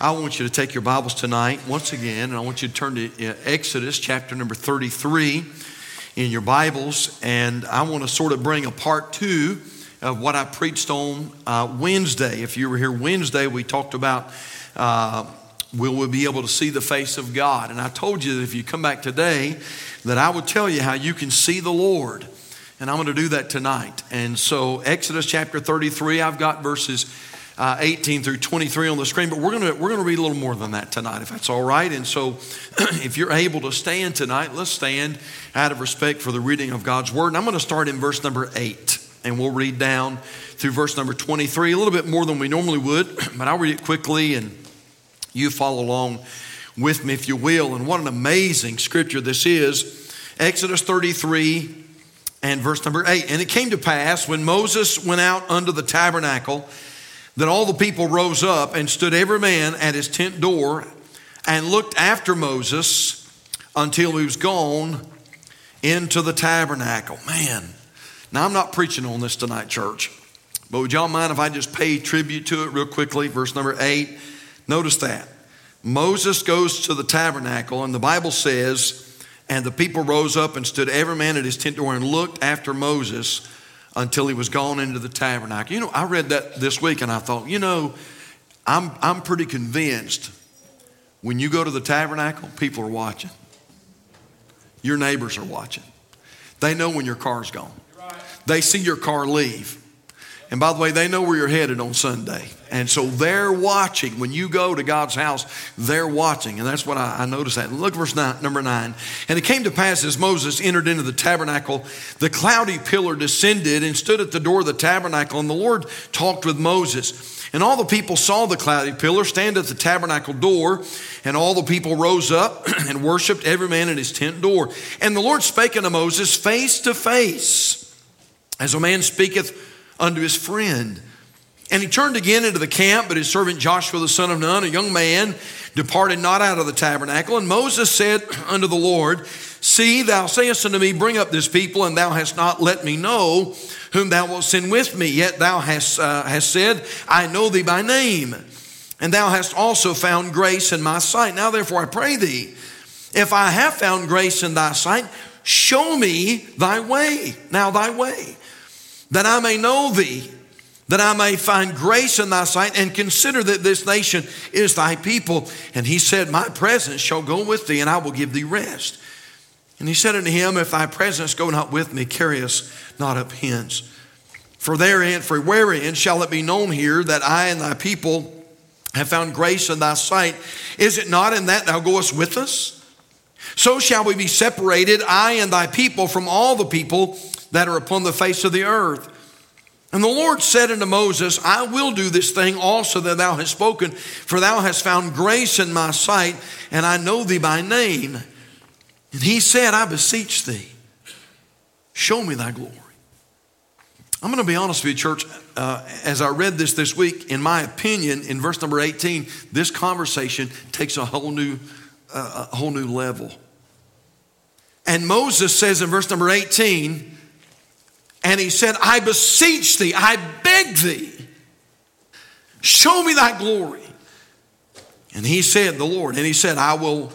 I want you to take your Bibles tonight once again, and I want you to turn to uh, Exodus chapter number 33 in your Bibles. And I want to sort of bring a part two of what I preached on uh, Wednesday. If you were here Wednesday, we talked about uh, will we be able to see the face of God. And I told you that if you come back today, that I would tell you how you can see the Lord. And I'm going to do that tonight. And so, Exodus chapter 33, I've got verses uh, 18 through 23 on the screen, but we're going to we're going to read a little more than that tonight, if that's all right. And so, if you're able to stand tonight, let's stand out of respect for the reading of God's word. And I'm going to start in verse number 8, and we'll read down through verse number 23, a little bit more than we normally would, but I'll read it quickly and you follow along with me, if you will. And what an amazing scripture this is. Exodus 33 and verse number 8. And it came to pass when Moses went out under the tabernacle that all the people rose up and stood every man at his tent door and looked after Moses until he was gone into the tabernacle. Man, now I'm not preaching on this tonight, church, but would y'all mind if I just pay tribute to it real quickly? Verse number eight. Notice that. Moses goes to the tabernacle, and the Bible says, and the people rose up and stood every man at his tent door and looked after Moses until he was gone into the tabernacle. You know, I read that this week and I thought, you know, I'm, I'm pretty convinced when you go to the tabernacle, people are watching. Your neighbors are watching. They know when your car's gone. They see your car leave. And by the way, they know where you're headed on Sunday. And so they're watching. When you go to God's house, they're watching. And that's what I, I noticed that. Look verse nine, number nine. And it came to pass as Moses entered into the tabernacle, the cloudy pillar descended and stood at the door of the tabernacle. And the Lord talked with Moses. And all the people saw the cloudy pillar stand at the tabernacle door, and all the people rose up and worshiped every man at his tent door. And the Lord spake unto Moses face to face, as a man speaketh unto his friend. And he turned again into the camp, but his servant Joshua the son of Nun, a young man, departed not out of the tabernacle. And Moses said unto the Lord, See, thou sayest unto me, Bring up this people, and thou hast not let me know whom thou wilt send with me. Yet thou hast, uh, hast said, I know thee by name, and thou hast also found grace in my sight. Now therefore I pray thee, if I have found grace in thy sight, show me thy way. Now thy way that I may know thee, that I may find grace in thy sight, and consider that this nation is thy people. And he said, My presence shall go with thee, and I will give thee rest. And he said unto him, If thy presence go not with me, carry us not up hence. For therein, for wherein shall it be known here that I and thy people have found grace in thy sight? Is it not in that thou goest with us? So shall we be separated, I and thy people, from all the people that are upon the face of the earth. And the Lord said unto Moses, I will do this thing also that thou hast spoken, for thou hast found grace in my sight, and I know thee by name. And he said, I beseech thee, show me thy glory. I'm going to be honest with you, church. Uh, as I read this this week, in my opinion, in verse number 18, this conversation takes a whole new, uh, a whole new level. And Moses says in verse number 18, and he said, I beseech thee, I beg thee, show me thy glory. And he said, The Lord, and he said, I will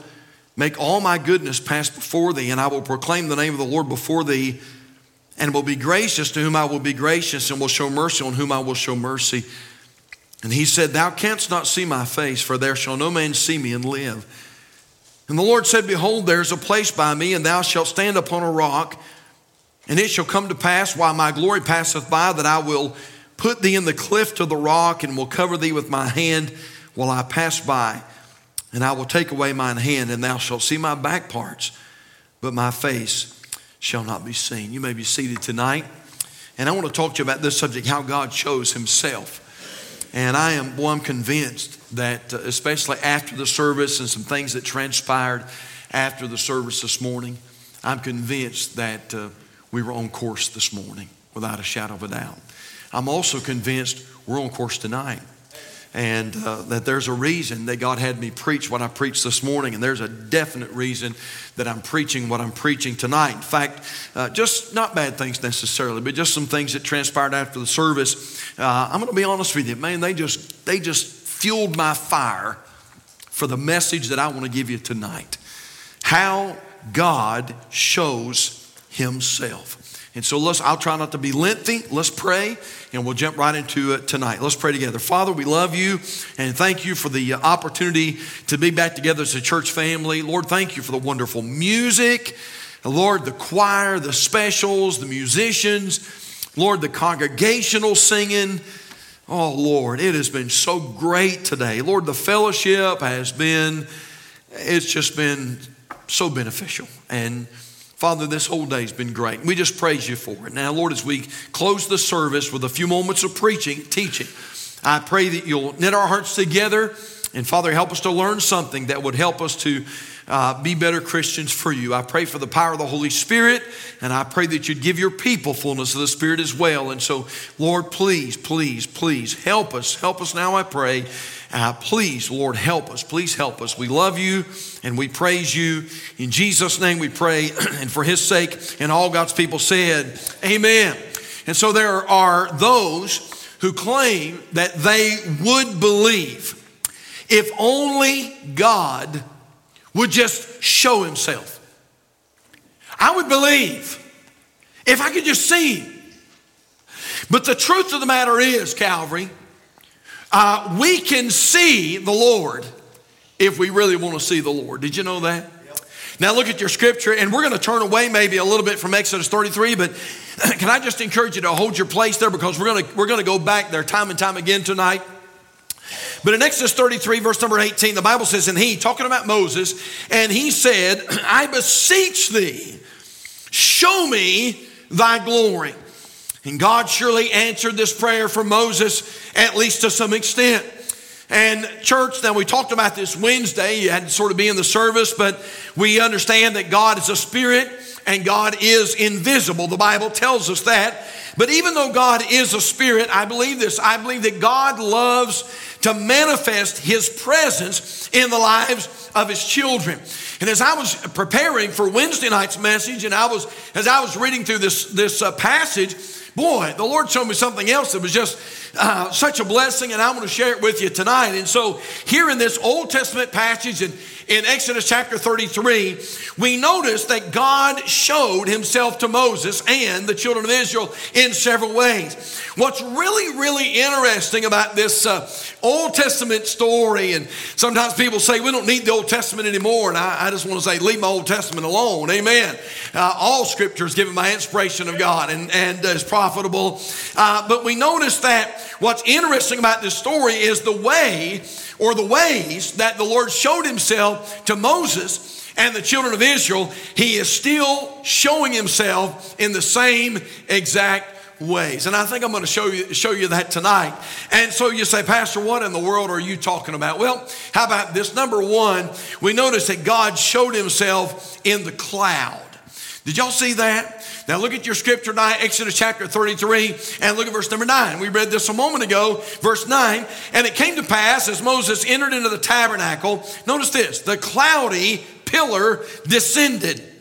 make all my goodness pass before thee, and I will proclaim the name of the Lord before thee, and will be gracious to whom I will be gracious, and will show mercy on whom I will show mercy. And he said, Thou canst not see my face, for there shall no man see me and live. And the Lord said, Behold, there is a place by me, and thou shalt stand upon a rock. And it shall come to pass while my glory passeth by that I will put thee in the cliff of the rock and will cover thee with my hand while I pass by. And I will take away mine hand, and thou shalt see my back parts, but my face shall not be seen. You may be seated tonight. And I want to talk to you about this subject how God shows himself. And I am, boy, I'm convinced that, uh, especially after the service and some things that transpired after the service this morning, I'm convinced that. Uh, we were on course this morning without a shadow of a doubt. I'm also convinced we're on course tonight. And uh, that there's a reason that God had me preach what I preached this morning, and there's a definite reason that I'm preaching what I'm preaching tonight. In fact, uh, just not bad things necessarily, but just some things that transpired after the service. Uh, I'm going to be honest with you, man. They just they just fueled my fire for the message that I want to give you tonight. How God shows himself. And so let's, I'll try not to be lengthy. Let's pray and we'll jump right into it tonight. Let's pray together. Father, we love you and thank you for the uh, opportunity to be back together as a church family. Lord, thank you for the wonderful music. Lord, the choir, the specials, the musicians. Lord, the congregational singing. Oh, Lord, it has been so great today. Lord, the fellowship has been, it's just been so beneficial. And Father, this whole day has been great. We just praise you for it. Now, Lord, as we close the service with a few moments of preaching, teaching, I pray that you'll knit our hearts together. And Father, help us to learn something that would help us to uh, be better Christians for you. I pray for the power of the Holy Spirit, and I pray that you'd give your people fullness of the Spirit as well. And so, Lord, please, please, please help us. Help us now, I pray. Uh, please, Lord, help us. Please help us. We love you and we praise you. In Jesus' name we pray, and for his sake, and all God's people said, Amen. And so there are those who claim that they would believe if only God would just show himself. I would believe if I could just see him. But the truth of the matter is, Calvary, uh, we can see the Lord if we really want to see the Lord. Did you know that? Yep. Now look at your scripture, and we're going to turn away maybe a little bit from Exodus 33, but can I just encourage you to hold your place there because we're going to, we're going to go back there time and time again tonight. But in Exodus 33, verse number 18, the Bible says, And he, talking about Moses, and he said, I beseech thee, show me thy glory. And God surely answered this prayer for Moses, at least to some extent. And church, now we talked about this Wednesday. You had to sort of be in the service, but we understand that God is a spirit and God is invisible. The Bible tells us that. But even though God is a spirit, I believe this. I believe that God loves to manifest his presence in the lives of his children. And as I was preparing for Wednesday night's message, and I was as I was reading through this this uh, passage, boy, the Lord showed me something else that was just uh, such a blessing, and I'm going to share it with you tonight. And so, here in this Old Testament passage, and in Exodus chapter 33, we notice that God showed himself to Moses and the children of Israel in several ways. What's really, really interesting about this uh, Old Testament story, and sometimes people say we don't need the Old Testament anymore, and I, I just want to say, leave my Old Testament alone. Amen. Uh, all scripture is given by inspiration of God and, and is profitable. Uh, but we notice that what's interesting about this story is the way or the ways that the Lord showed himself to Moses and the children of Israel, he is still showing himself in the same exact ways. And I think I'm going to show you, show you that tonight. And so you say, Pastor, what in the world are you talking about? Well, how about this? Number one, we notice that God showed himself in the cloud. Did y'all see that? Now look at your scripture tonight, Exodus chapter 33, and look at verse number 9. We read this a moment ago, verse 9. And it came to pass as Moses entered into the tabernacle, notice this the cloudy pillar descended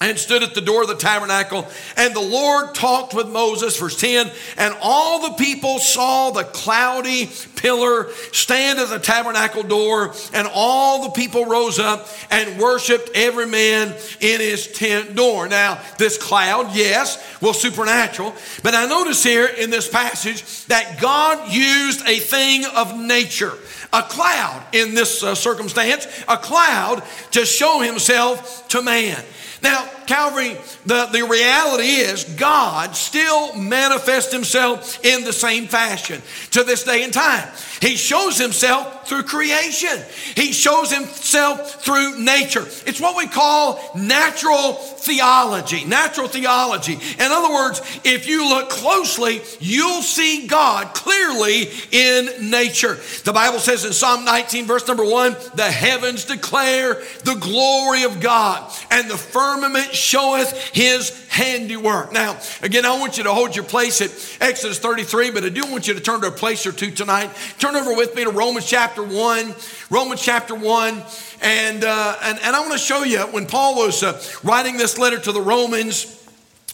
and stood at the door of the tabernacle. And the Lord talked with Moses, verse 10, and all the people saw the cloudy pillar stand at the tabernacle door, and all the people rose up and worshiped every man in his tent door. Now, this cloud, yes, was supernatural, but I notice here in this passage that God used a thing of nature, a cloud in this uh, circumstance, a cloud to show himself to man. Now, Calvary, the, the reality is God still manifests himself in the same fashion to this day and time. He shows himself through creation. He shows himself through nature. It's what we call natural theology. Natural theology. In other words, if you look closely, you'll see God clearly in nature. The Bible says in Psalm 19, verse number one, the heavens declare the glory of God, and the firmament showeth his handiwork. Now, again, I want you to hold your place at Exodus 33, but I do want you to turn to a place or two tonight. Turn over with me to Romans chapter 1. Romans chapter 1. And, uh, and, and I want to show you when Paul was uh, writing this letter to the Romans,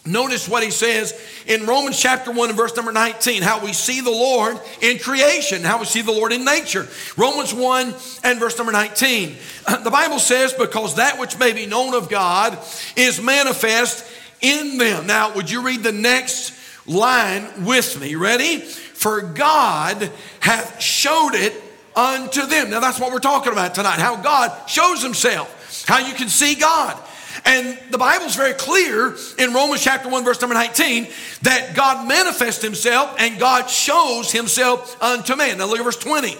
Notice what he says in Romans chapter 1 and verse number 19, how we see the Lord in creation, how we see the Lord in nature. Romans 1 and verse number 19. The Bible says, because that which may be known of God is manifest in them. Now, would you read the next line with me? Ready? For God hath showed it unto them. Now, that's what we're talking about tonight, how God shows himself, how you can see God. And the Bible's very clear in Romans chapter 1, verse number 19, that God manifests himself and God shows himself unto man. Now look at verse 20.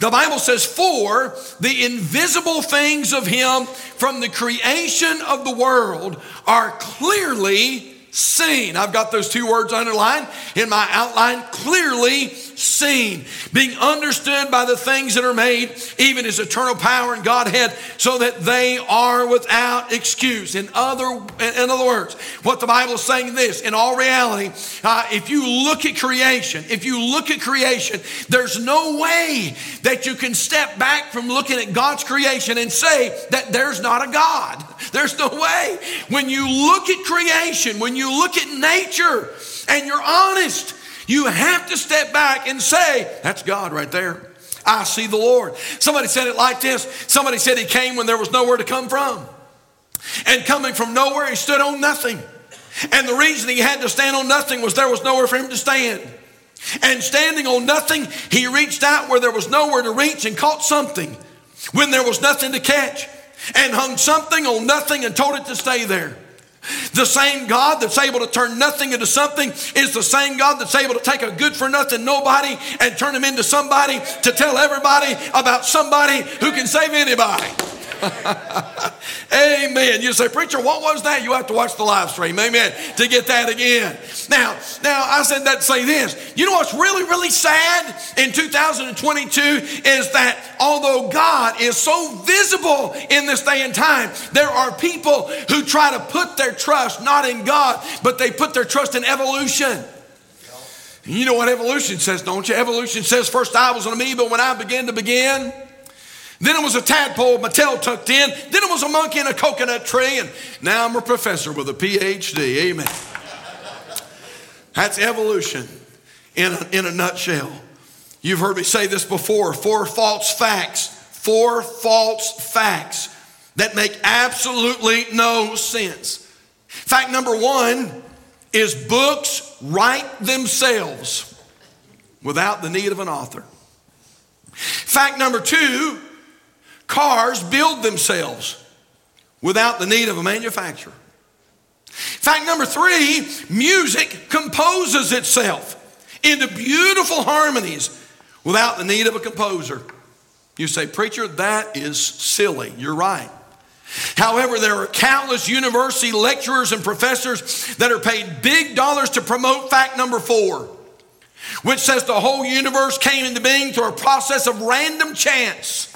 The Bible says, For the invisible things of him from the creation of the world are clearly seen. I've got those two words underlined in my outline clearly seen, being understood by the things that are made, even his eternal power and Godhead, so that they are without excuse. In other, in other words, what the Bible is saying this, in all reality, uh, if you look at creation, if you look at creation, there's no way that you can step back from looking at God's creation and say that there's not a God. There's no way. When you look at creation, when you look at nature, and you're honest, you have to step back and say, That's God right there. I see the Lord. Somebody said it like this somebody said he came when there was nowhere to come from. And coming from nowhere, he stood on nothing. And the reason he had to stand on nothing was there was nowhere for him to stand. And standing on nothing, he reached out where there was nowhere to reach and caught something when there was nothing to catch and hung something on nothing and told it to stay there. The same God that's able to turn nothing into something is the same God that's able to take a good for nothing nobody and turn him into somebody to tell everybody about somebody who can save anybody. Amen. You say, preacher, what was that? You have to watch the live stream. Amen. To get that again. Now, now I said that to say this. You know what's really, really sad in 2022 is that although God is so visible in this day and time, there are people who try to put their trust not in God, but they put their trust in evolution. You know what evolution says, don't you? Evolution says, first I was an amoeba when I began to begin. Then it was a tadpole my tail tucked in. Then it was a monkey in a coconut tree. And now I'm a professor with a PhD. Amen. That's evolution in a, in a nutshell. You've heard me say this before four false facts. Four false facts that make absolutely no sense. Fact number one is books write themselves without the need of an author. Fact number two Cars build themselves without the need of a manufacturer. Fact number three music composes itself into beautiful harmonies without the need of a composer. You say, Preacher, that is silly. You're right. However, there are countless university lecturers and professors that are paid big dollars to promote fact number four, which says the whole universe came into being through a process of random chance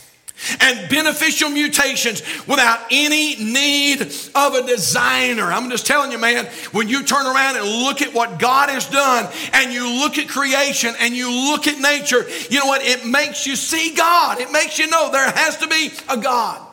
and beneficial mutations without any need of a designer. I'm just telling you, man, when you turn around and look at what God has done and you look at creation and you look at nature, you know what? It makes you see God. It makes you know there has to be a God.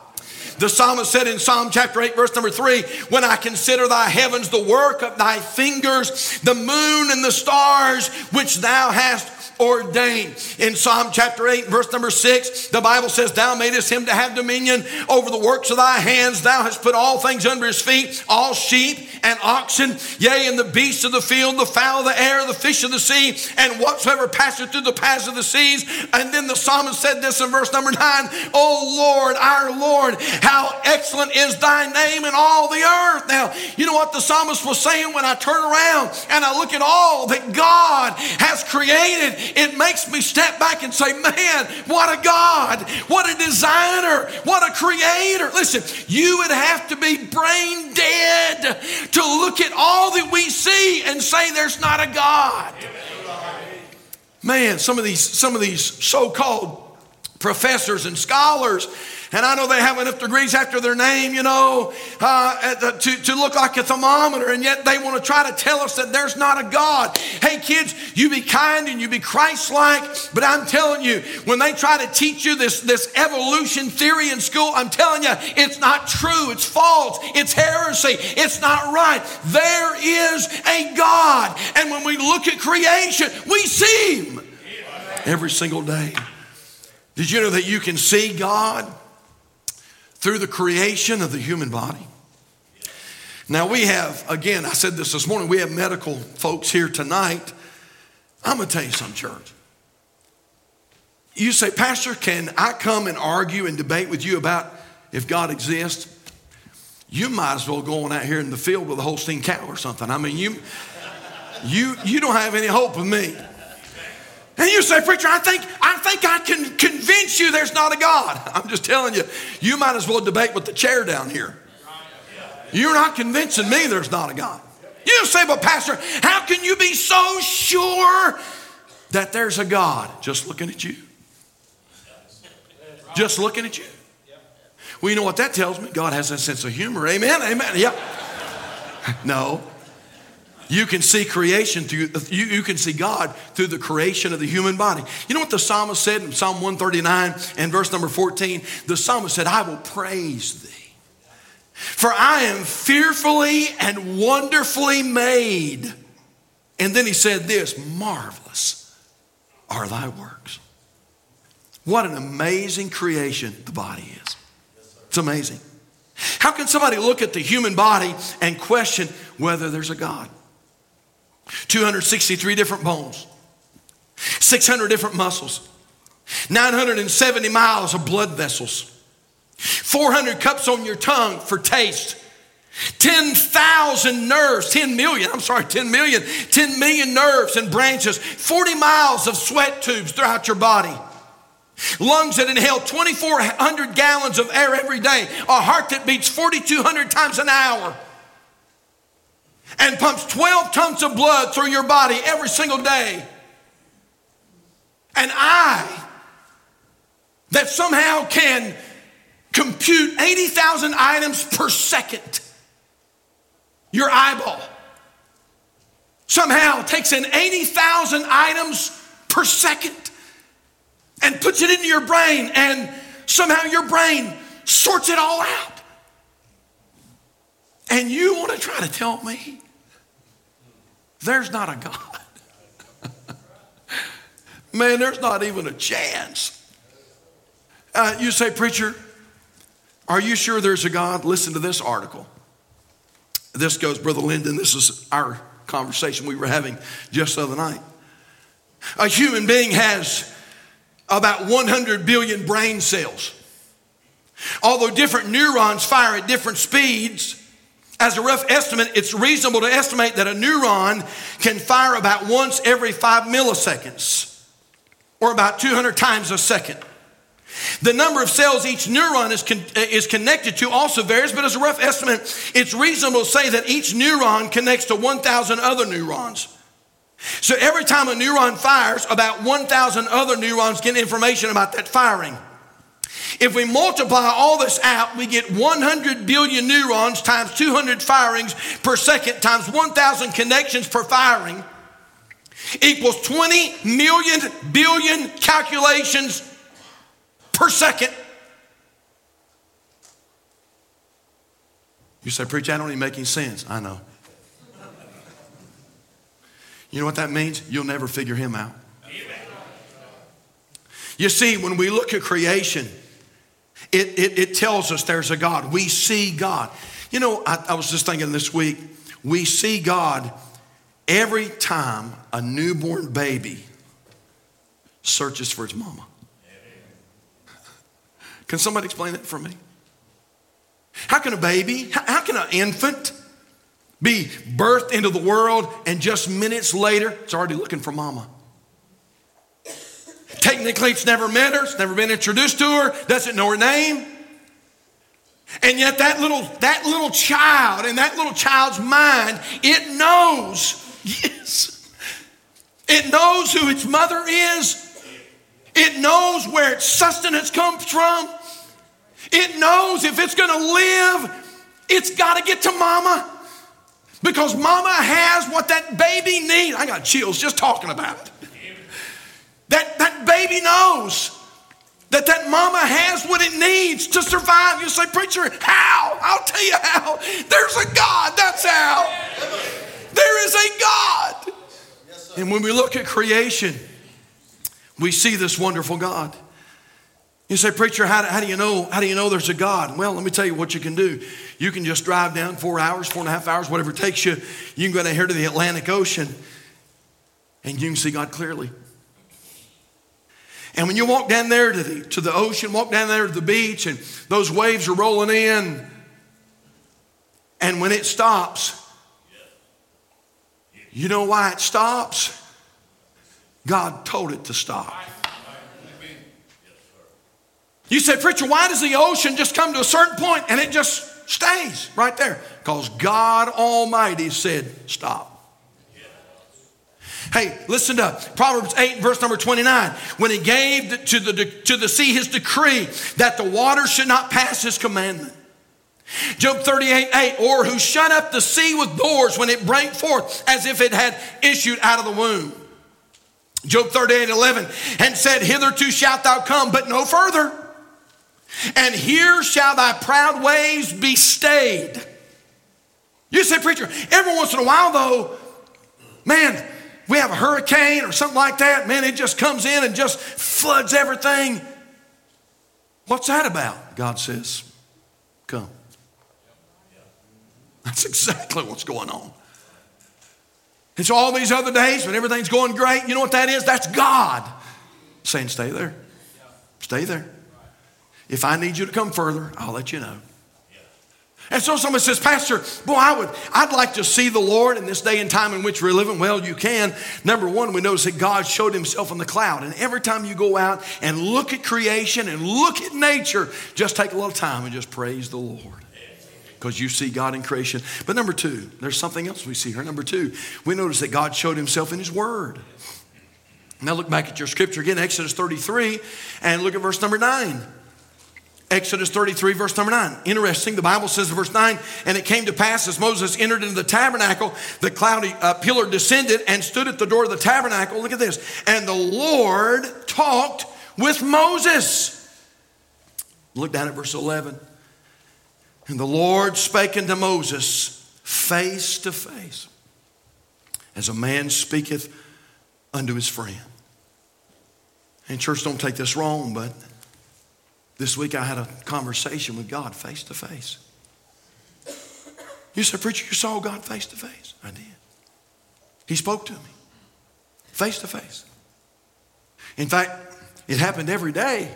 The psalmist said in Psalm chapter 8, verse number 3 When I consider thy heavens, the work of thy fingers, the moon and the stars which thou hast ordained. In Psalm chapter 8, verse number 6, the Bible says, Thou madest him to have dominion over the works of thy hands. Thou hast put all things under his feet, all sheep and oxen, yea, and the beasts of the field, the fowl of the air, the fish of the sea, and whatsoever passeth through the paths of the seas. And then the psalmist said this in verse number 9, O Lord, our Lord, how excellent is thy name in all the earth. Now, you know what the psalmist was saying when I turn around and I look at all that God has created it makes me step back and say, man, what a God, what a designer, what a creator. Listen, you would have to be brain dead to look at all that we see and say there's not a God. Man, some of these, some of these so-called professors and scholars and I know they have enough degrees after their name, you know, uh, to, to look like a thermometer, and yet they want to try to tell us that there's not a God. Hey, kids, you be kind and you be Christ like, but I'm telling you, when they try to teach you this, this evolution theory in school, I'm telling you, it's not true, it's false, it's heresy, it's not right. There is a God, and when we look at creation, we see Him every single day. Did you know that you can see God? Through the creation of the human body. Now, we have, again, I said this this morning, we have medical folks here tonight. I'm going to tell you something, church. You say, Pastor, can I come and argue and debate with you about if God exists? You might as well go on out here in the field with a Holstein cow or something. I mean, you, you, you don't have any hope with me. And you say, preacher, I think, I think I can convince you there's not a God. I'm just telling you, you might as well debate with the chair down here. You're not convincing me there's not a God. You say, but Pastor, how can you be so sure that there's a God? Just looking at you. Just looking at you. Well, you know what that tells me? God has a sense of humor. Amen. Amen. Yep. No. You can see creation through, you, you can see God through the creation of the human body. You know what the psalmist said in Psalm 139 and verse number 14? The psalmist said, I will praise thee. For I am fearfully and wonderfully made. And then he said this marvelous are thy works. What an amazing creation the body is. It's amazing. How can somebody look at the human body and question whether there's a God? 263 different bones, 600 different muscles, 970 miles of blood vessels, 400 cups on your tongue for taste. 10,000 nerves, 10 million, I'm sorry, 10 million, 10 million nerves and branches, 40 miles of sweat tubes throughout your body. Lungs that inhale 2,400 gallons of air every day. A heart that beats 4,200 times an hour and pumps 12 tons of blood through your body every single day. And I, that somehow can compute 80,000 items per second, your eyeball somehow takes in 80,000 items per second and puts it into your brain, and somehow your brain sorts it all out. And you want to try to tell me there's not a God. Man, there's not even a chance. Uh, you say, Preacher, are you sure there's a God? Listen to this article. This goes, Brother Lyndon, this is our conversation we were having just the other night. A human being has about 100 billion brain cells. Although different neurons fire at different speeds, as a rough estimate, it's reasonable to estimate that a neuron can fire about once every five milliseconds, or about 200 times a second. The number of cells each neuron is, con- uh, is connected to also varies, but as a rough estimate, it's reasonable to say that each neuron connects to 1,000 other neurons. So every time a neuron fires, about 1,000 other neurons get information about that firing. If we multiply all this out, we get 100 billion neurons times 200 firings per second times 1,000 connections per firing equals 20 million billion calculations per second. You say, Preach, I don't even make any sense. I know. You know what that means? You'll never figure him out. You see, when we look at creation, it, it, it tells us there's a God. We see God. You know, I, I was just thinking this week, we see God every time a newborn baby searches for its mama. Can somebody explain that for me? How can a baby, how, how can an infant be birthed into the world and just minutes later it's already looking for mama? Technically, it's never met her, it's never been introduced to her, doesn't know her name. And yet that little, that little child, in that little child's mind, it knows, yes, it knows who its mother is. It knows where its sustenance comes from. It knows if it's going to live, it's got to get to mama. Because mama has what that baby needs. I got chills just talking about it. That, that baby knows that that mama has what it needs to survive. You say, preacher, how? I'll tell you how. There's a God. That's how. There is a God. And when we look at creation, we see this wonderful God. You say, preacher, how do, how do, you know? How do you know there's a God? Well, let me tell you what you can do. You can just drive down four hours, four and a half hours, whatever it takes you. You can go down here to the Atlantic Ocean, and you can see God clearly. And when you walk down there to the, to the ocean, walk down there to the beach, and those waves are rolling in, and when it stops, you know why it stops? God told it to stop. You say, Preacher, why does the ocean just come to a certain point and it just stays right there? Because God Almighty said, Stop. Hey, listen to Proverbs 8, verse number 29. When he gave to the, to the sea his decree that the water should not pass his commandment. Job 38, 8, or who shut up the sea with doors when it brake forth as if it had issued out of the womb. Job 38, 11, and said, Hitherto shalt thou come, but no further. And here shall thy proud ways be stayed. You say, preacher, every once in a while, though, man, we have a hurricane or something like that, man, it just comes in and just floods everything. What's that about? God says, Come. That's exactly what's going on. So, all these other days when everything's going great, you know what that is? That's God saying, Stay there. Stay there. If I need you to come further, I'll let you know. And so someone says, Pastor, boy, I would, I'd like to see the Lord in this day and time in which we're living. Well, you can. Number one, we notice that God showed himself in the cloud. And every time you go out and look at creation and look at nature, just take a little time and just praise the Lord. Because you see God in creation. But number two, there's something else we see here. Number two, we notice that God showed himself in his word. Now look back at your scripture again, Exodus 33, and look at verse number 9. Exodus 33, verse number 9. Interesting. The Bible says in verse 9, and it came to pass as Moses entered into the tabernacle, the cloudy uh, pillar descended and stood at the door of the tabernacle. Look at this. And the Lord talked with Moses. Look down at verse 11. And the Lord spake unto Moses face to face, as a man speaketh unto his friend. And, church, don't take this wrong, but this week I had a conversation with God face to face. You said, Preacher, you saw God face to face. I did. He spoke to me face to face. In fact, it happened every day.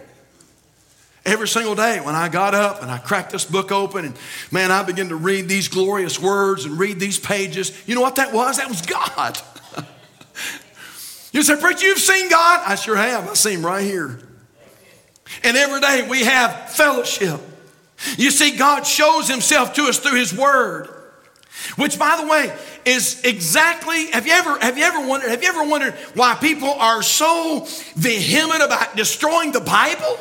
Every single day when I got up and I cracked this book open and man, I began to read these glorious words and read these pages. You know what that was? That was God. you said, Preacher, you've seen God? I sure have. I see him right here. And every day we have fellowship. You see, God shows himself to us through his word. Which, by the way, is exactly, have you ever, have you ever wondered, have you ever wondered why people are so vehement about destroying the Bible?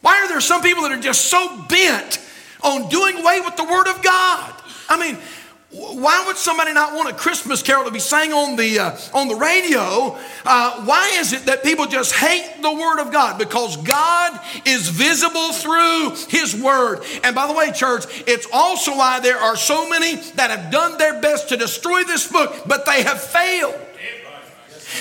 Why are there some people that are just so bent on doing away with the Word of God? I mean, why would somebody not want a Christmas carol to be sang on the, uh, on the radio? Uh, why is it that people just hate the Word of God? Because God is visible through His Word. And by the way, church, it's also why there are so many that have done their best to destroy this book, but they have failed.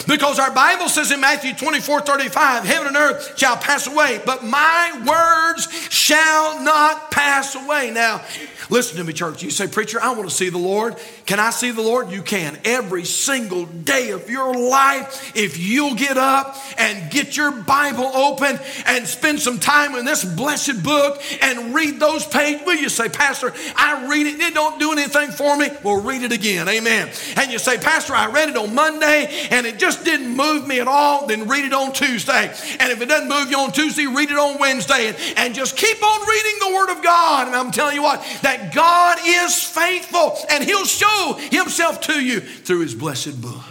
Because our Bible says in Matthew 24 35, heaven and earth shall pass away, but my words shall not pass away. Now, Listen to me, church. You say, Preacher, I want to see the Lord. Can I see the Lord? You can. Every single day of your life, if you'll get up and get your Bible open and spend some time in this blessed book and read those pages, will you say, Pastor, I read it, it don't do anything for me? Well, read it again. Amen. And you say, Pastor, I read it on Monday and it just didn't move me at all, then read it on Tuesday. And if it doesn't move you on Tuesday, read it on Wednesday and, and just keep on reading the Word of God. And I'm telling you what, that that God is faithful and He'll show Himself to you through His blessed book.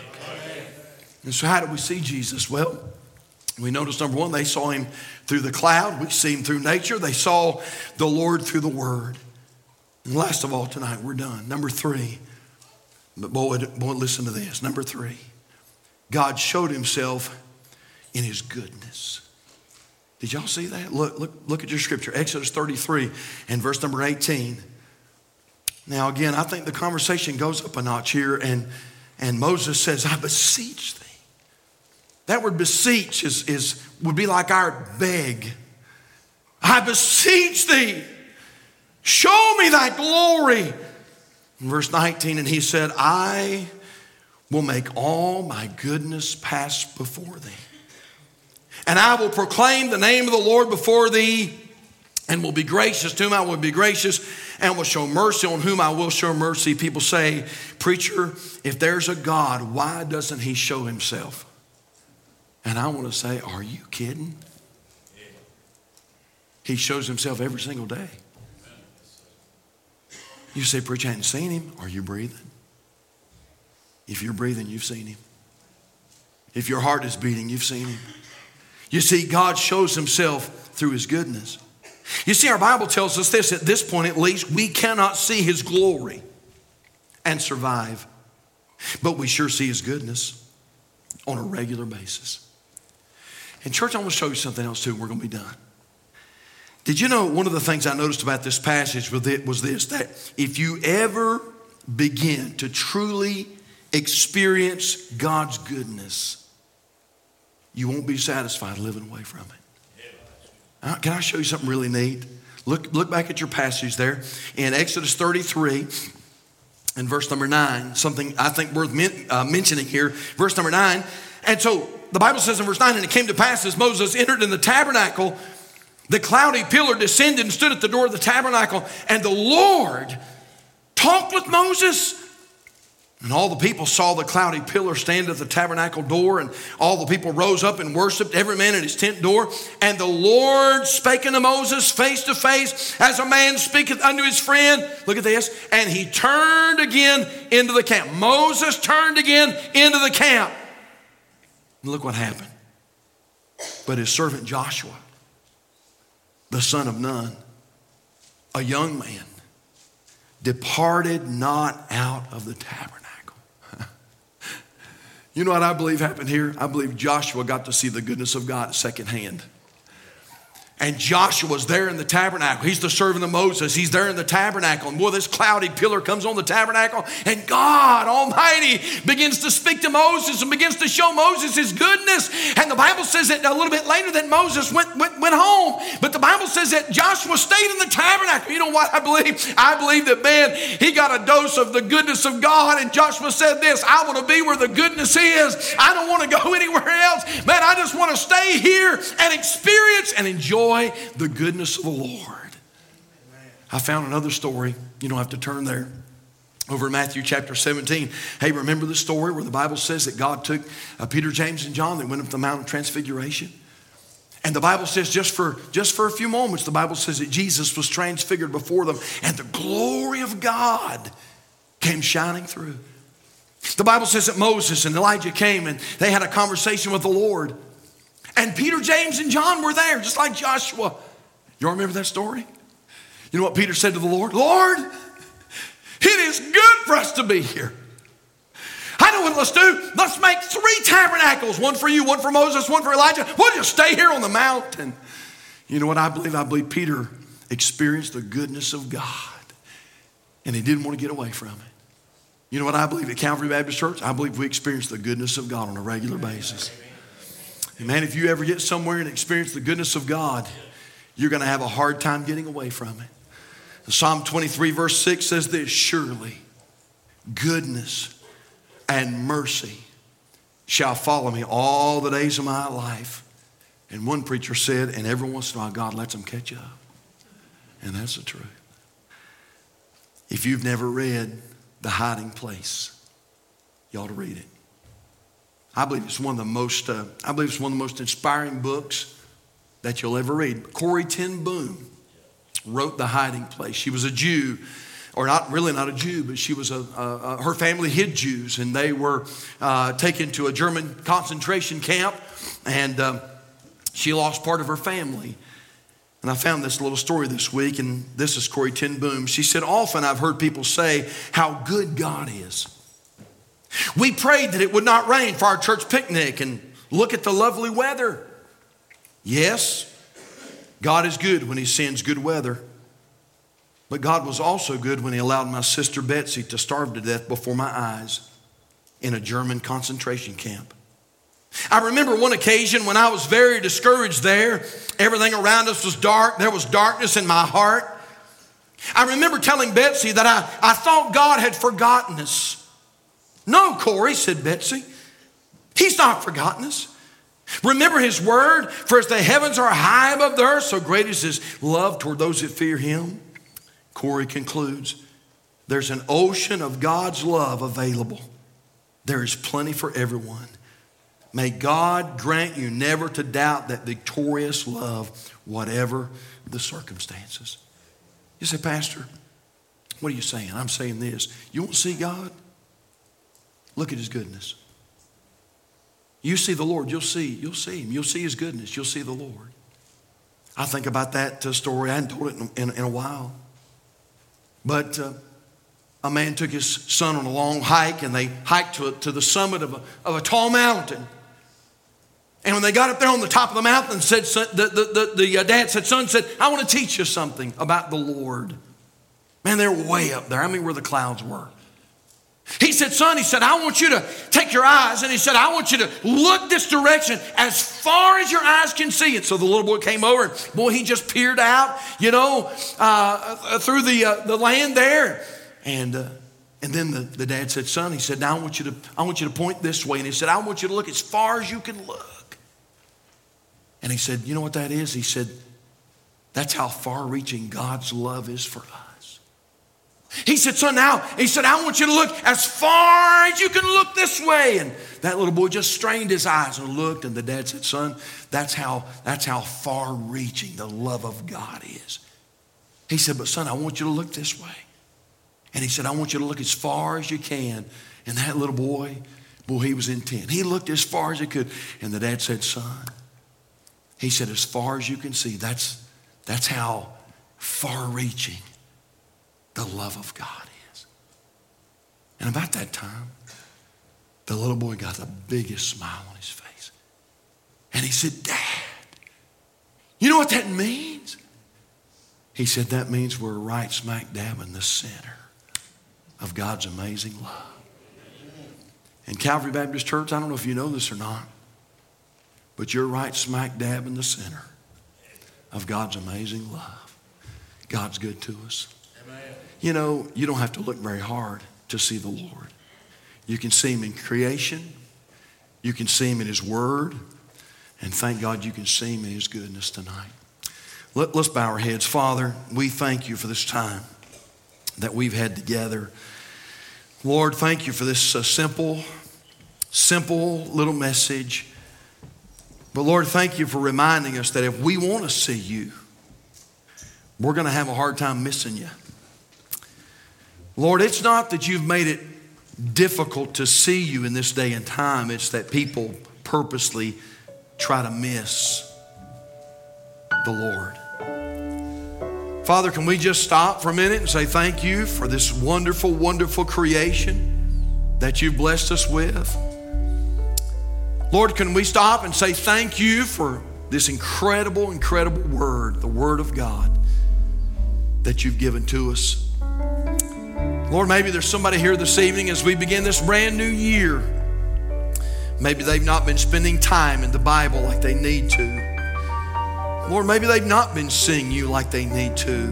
And so, how do we see Jesus? Well, We notice number one, they saw him through the cloud. We see him through nature. They saw the Lord through the word. And last of all, tonight, we're done. Number three, but boy, boy, listen to this. Number three, God showed himself in his goodness. Did y'all see that? Look, look, look at your scripture, Exodus 33 and verse number 18. Now, again, I think the conversation goes up a notch here, and, and Moses says, I beseech thee. That word beseech is, is, would be like our beg. I beseech thee, show me thy glory. In verse 19, and he said, I will make all my goodness pass before thee. And I will proclaim the name of the Lord before thee and will be gracious to whom I will be gracious and will show mercy on whom I will show mercy. People say, Preacher, if there's a God, why doesn't he show himself? And I want to say, Are you kidding? He shows himself every single day. You say, Preacher, I hadn't seen him. Are you breathing? If you're breathing, you've seen him. If your heart is beating, you've seen him. You see, God shows himself through his goodness. You see, our Bible tells us this at this point at least, we cannot see his glory and survive, but we sure see his goodness on a regular basis. And, church, I want to show you something else too, we're going to be done. Did you know one of the things I noticed about this passage was this that if you ever begin to truly experience God's goodness, you won't be satisfied living away from it. Uh, can I show you something really neat? Look, look back at your passage there in Exodus 33 and verse number 9, something I think worth men, uh, mentioning here. Verse number 9. And so the Bible says in verse 9, and it came to pass as Moses entered in the tabernacle, the cloudy pillar descended and stood at the door of the tabernacle, and the Lord talked with Moses and all the people saw the cloudy pillar stand at the tabernacle door, and all the people rose up and worshiped, every man at his tent door. And the Lord spake unto Moses face to face, as a man speaketh unto his friend. Look at this. And he turned again into the camp. Moses turned again into the camp. And look what happened. But his servant Joshua, the son of Nun, a young man, departed not out of the tabernacle. You know what I believe happened here? I believe Joshua got to see the goodness of God secondhand. And Joshua's there in the tabernacle. He's the servant of Moses. He's there in the tabernacle. And boy, this cloudy pillar comes on the tabernacle, and God Almighty begins to speak to Moses and begins to show Moses his goodness. And the Bible says that a little bit later that Moses went, went, went home. But the Bible says that Joshua stayed in the tabernacle. You know what I believe? I believe that, man, he got a dose of the goodness of God. And Joshua said this I want to be where the goodness is. I don't want to go anywhere else. Man, I just want to stay here and experience and enjoy enjoy the goodness of the Lord. I found another story. You don't have to turn there. Over in Matthew chapter 17. Hey, remember the story where the Bible says that God took uh, Peter, James, and John, they went up the Mount of Transfiguration? And the Bible says just for just for a few moments, the Bible says that Jesus was transfigured before them, and the glory of God came shining through. The Bible says that Moses and Elijah came and they had a conversation with the Lord. And Peter, James, and John were there, just like Joshua. You all remember that story? You know what Peter said to the Lord? Lord, it is good for us to be here. I know what let's do. Let's make three tabernacles one for you, one for Moses, one for Elijah. We'll just stay here on the mountain. You know what I believe? I believe Peter experienced the goodness of God and he didn't want to get away from it. You know what I believe at Calvary Baptist Church? I believe we experience the goodness of God on a regular basis. Man, if you ever get somewhere and experience the goodness of God, you're going to have a hard time getting away from it. Psalm 23, verse 6 says this Surely goodness and mercy shall follow me all the days of my life. And one preacher said, and every once in a while, God lets them catch up. And that's the truth. If you've never read The Hiding Place, you ought to read it. I believe it's one of the most, uh, I believe it's one of the most inspiring books that you'll ever read. Corrie ten Boom wrote The Hiding Place. She was a Jew, or not really not a Jew, but she was a, a her family hid Jews, and they were uh, taken to a German concentration camp, and. Uh, She lost part of her family. And I found this little story this week, and this is Corrie ten Boom. She said, Often I've heard people say how good God is. We prayed that it would not rain for our church picnic, and look at the lovely weather. Yes, God is good when He sends good weather. But God was also good when He allowed my sister Betsy to starve to death before my eyes in a German concentration camp. I remember one occasion when I was very discouraged there. Everything around us was dark, there was darkness in my heart. I remember telling Betsy that I, I thought God had forgotten us. No, Corrie, said Betsie. He's not forgotten us. Remember his word, for as the heavens are high above the earth, so great is his love toward those that fear him. Corrie concludes there's an ocean of God's love available. There is plenty for everyone. May God grant you never to doubt that victorious love, whatever the circumstances. You say, Pastor, what are you saying? I'm saying this. You won't see God? Look at his goodness. You see the Lord, you'll see, you'll see him. You'll see his goodness. You'll see the Lord. I think about that uh, story. I hadn't told it in, in, in a while. But uh, a man took his son on a long hike and they hiked to, to the summit of a, of a tall mountain. And when they got up there on the top of the mountain, said, the, the, the, the uh, dad said, son said, I want to teach you something about the Lord. Man, they're way up there. I mean, where the clouds were. He said, Son, he said, I want you to take your eyes, and he said, I want you to look this direction as far as your eyes can see it. So the little boy came over, and boy, he just peered out, you know, uh, through the, uh, the land there. And, uh, and then the, the dad said, Son, he said, Now I want, you to, I want you to point this way. And he said, I want you to look as far as you can look. And he said, You know what that is? He said, That's how far reaching God's love is for us. He said, So now, he said, I want you to look as far as you can look this way. And that little boy just strained his eyes and looked, and the dad said, Son, that's how, that's how far reaching the love of God is. He said, But son, I want you to look this way. And he said, I want you to look as far as you can. And that little boy, boy, he was intent. He looked as far as he could. And the dad said, Son, he said, as far as you can see, that's, that's how far reaching the love of God is. And about that time, the little boy got the biggest smile on his face. And he said, Dad, you know what that means? He said, That means we're right smack dab in the center of God's amazing love. And Calvary Baptist Church, I don't know if you know this or not, but you're right smack dab in the center of God's amazing love. God's good to us. You know, you don't have to look very hard to see the Lord. You can see Him in creation, you can see Him in His Word, and thank God you can see Him in His goodness tonight. Let, us bow our heads. Father, we thank you for this time that we've had together. Lord, thank you for this uh, simple, simple little message. But Lord, thank you for reminding us that if we want to see you, we're going to have a hard time missing you. Lord, it's not that you've made it difficult to see you in this day and time, it's that people purposely try to miss the Lord. Father, can we just stop for a minute and say thank you for this wonderful, wonderful creation that you've blessed us with? Lord, can we stop and say thank you for this incredible, incredible word, the Word of God that you've given to us? Lord, maybe there's somebody here this evening as we begin this brand new year. Maybe they've not been spending time in the Bible like they need to. Lord, maybe they've not been seeing you like they need to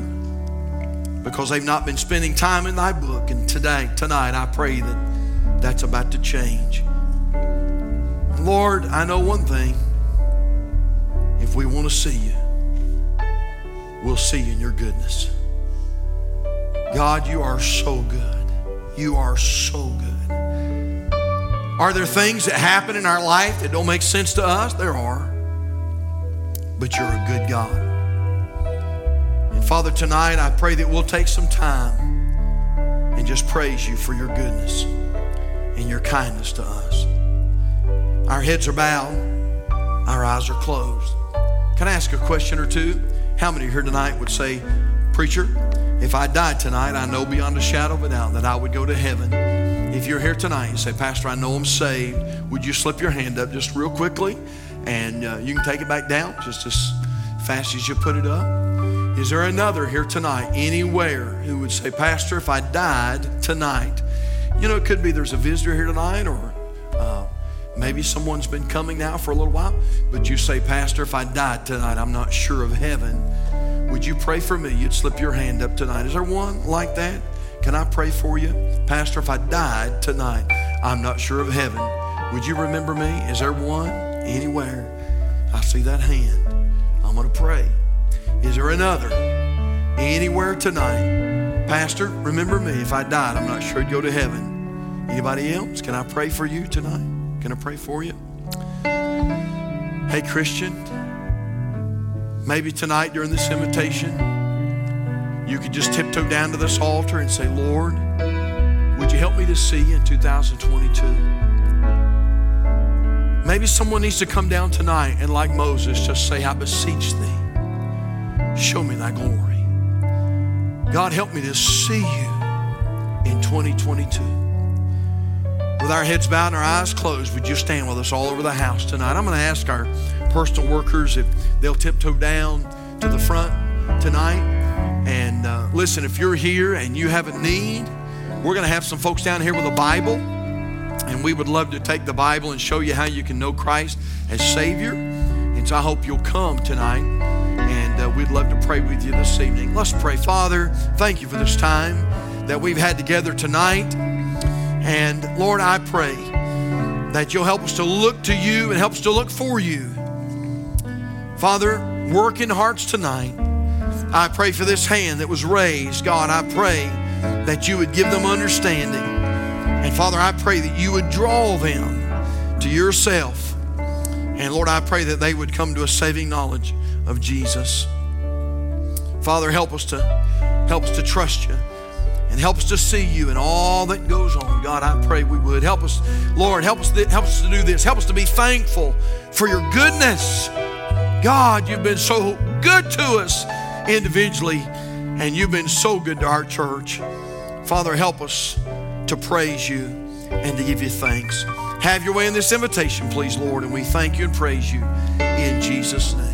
because they've not been spending time in thy book. And today, tonight, I pray that that's about to change. Lord, I know one thing. If we want to see you, we'll see you in your goodness. God, you are so good. You are so good. Are there things that happen in our life that don't make sense to us? There are. But you're a good God. And Father, tonight I pray that we'll take some time and just praise you for your goodness and your kindness to us. Our heads are bowed, our eyes are closed. Can I ask a question or two? How many here tonight would say, Preacher, if I died tonight, I know beyond a shadow of a doubt that I would go to heaven. If you're here tonight and say, Pastor, I know I'm saved, would you slip your hand up just real quickly? And uh, you can take it back down just as fast as you put it up. Is there another here tonight, anywhere, who would say, Pastor, if I died tonight, you know, it could be there's a visitor here tonight, or uh, maybe someone's been coming now for a little while, but you say, Pastor, if I died tonight, I'm not sure of heaven. Would you pray for me? You'd slip your hand up tonight. Is there one like that? Can I pray for you? Pastor, if I died tonight, I'm not sure of heaven. Would you remember me? Is there one anywhere? I see that hand. I'm going to pray. Is there another anywhere tonight? Pastor, remember me. If I died, I'm not sure I'd go to heaven. Anybody else? Can I pray for you tonight? Can I pray for you? Hey, Christian, maybe tonight during this invitation, you could just tiptoe down to this altar and say, Lord, would you help me to see in 2022? Maybe someone needs to come down tonight and, like Moses, just say, I beseech thee, show me thy glory. God, help me to see you in 2022. With our heads bowed and our eyes closed, would you stand with us all over the house tonight? I'm going to ask our personal workers if they'll tiptoe down to the front tonight. And uh, listen, if you're here and you have a need, we're going to have some folks down here with a Bible. And we would love to take the Bible and show you how you can know Christ as Savior. And so I hope you'll come tonight. And uh, we'd love to pray with you this evening. Let's pray. Father, thank you for this time that we've had together tonight. And Lord, I pray that you'll help us to look to you and help us to look for you. Father, work in hearts tonight. I pray for this hand that was raised. God, I pray that you would give them understanding. And Father, I pray that you would draw them to yourself. And Lord, I pray that they would come to a saving knowledge of Jesus. Father, help us to help us to trust you and help us to see you and all that goes on. God, I pray we would help us, Lord, help us help us to do this. Help us to be thankful for your goodness. God, you've been so good to us individually, and you've been so good to our church. Father, help us to praise you and to give you thanks. Have your way in this invitation, please, Lord, and we thank you and praise you in Jesus' name.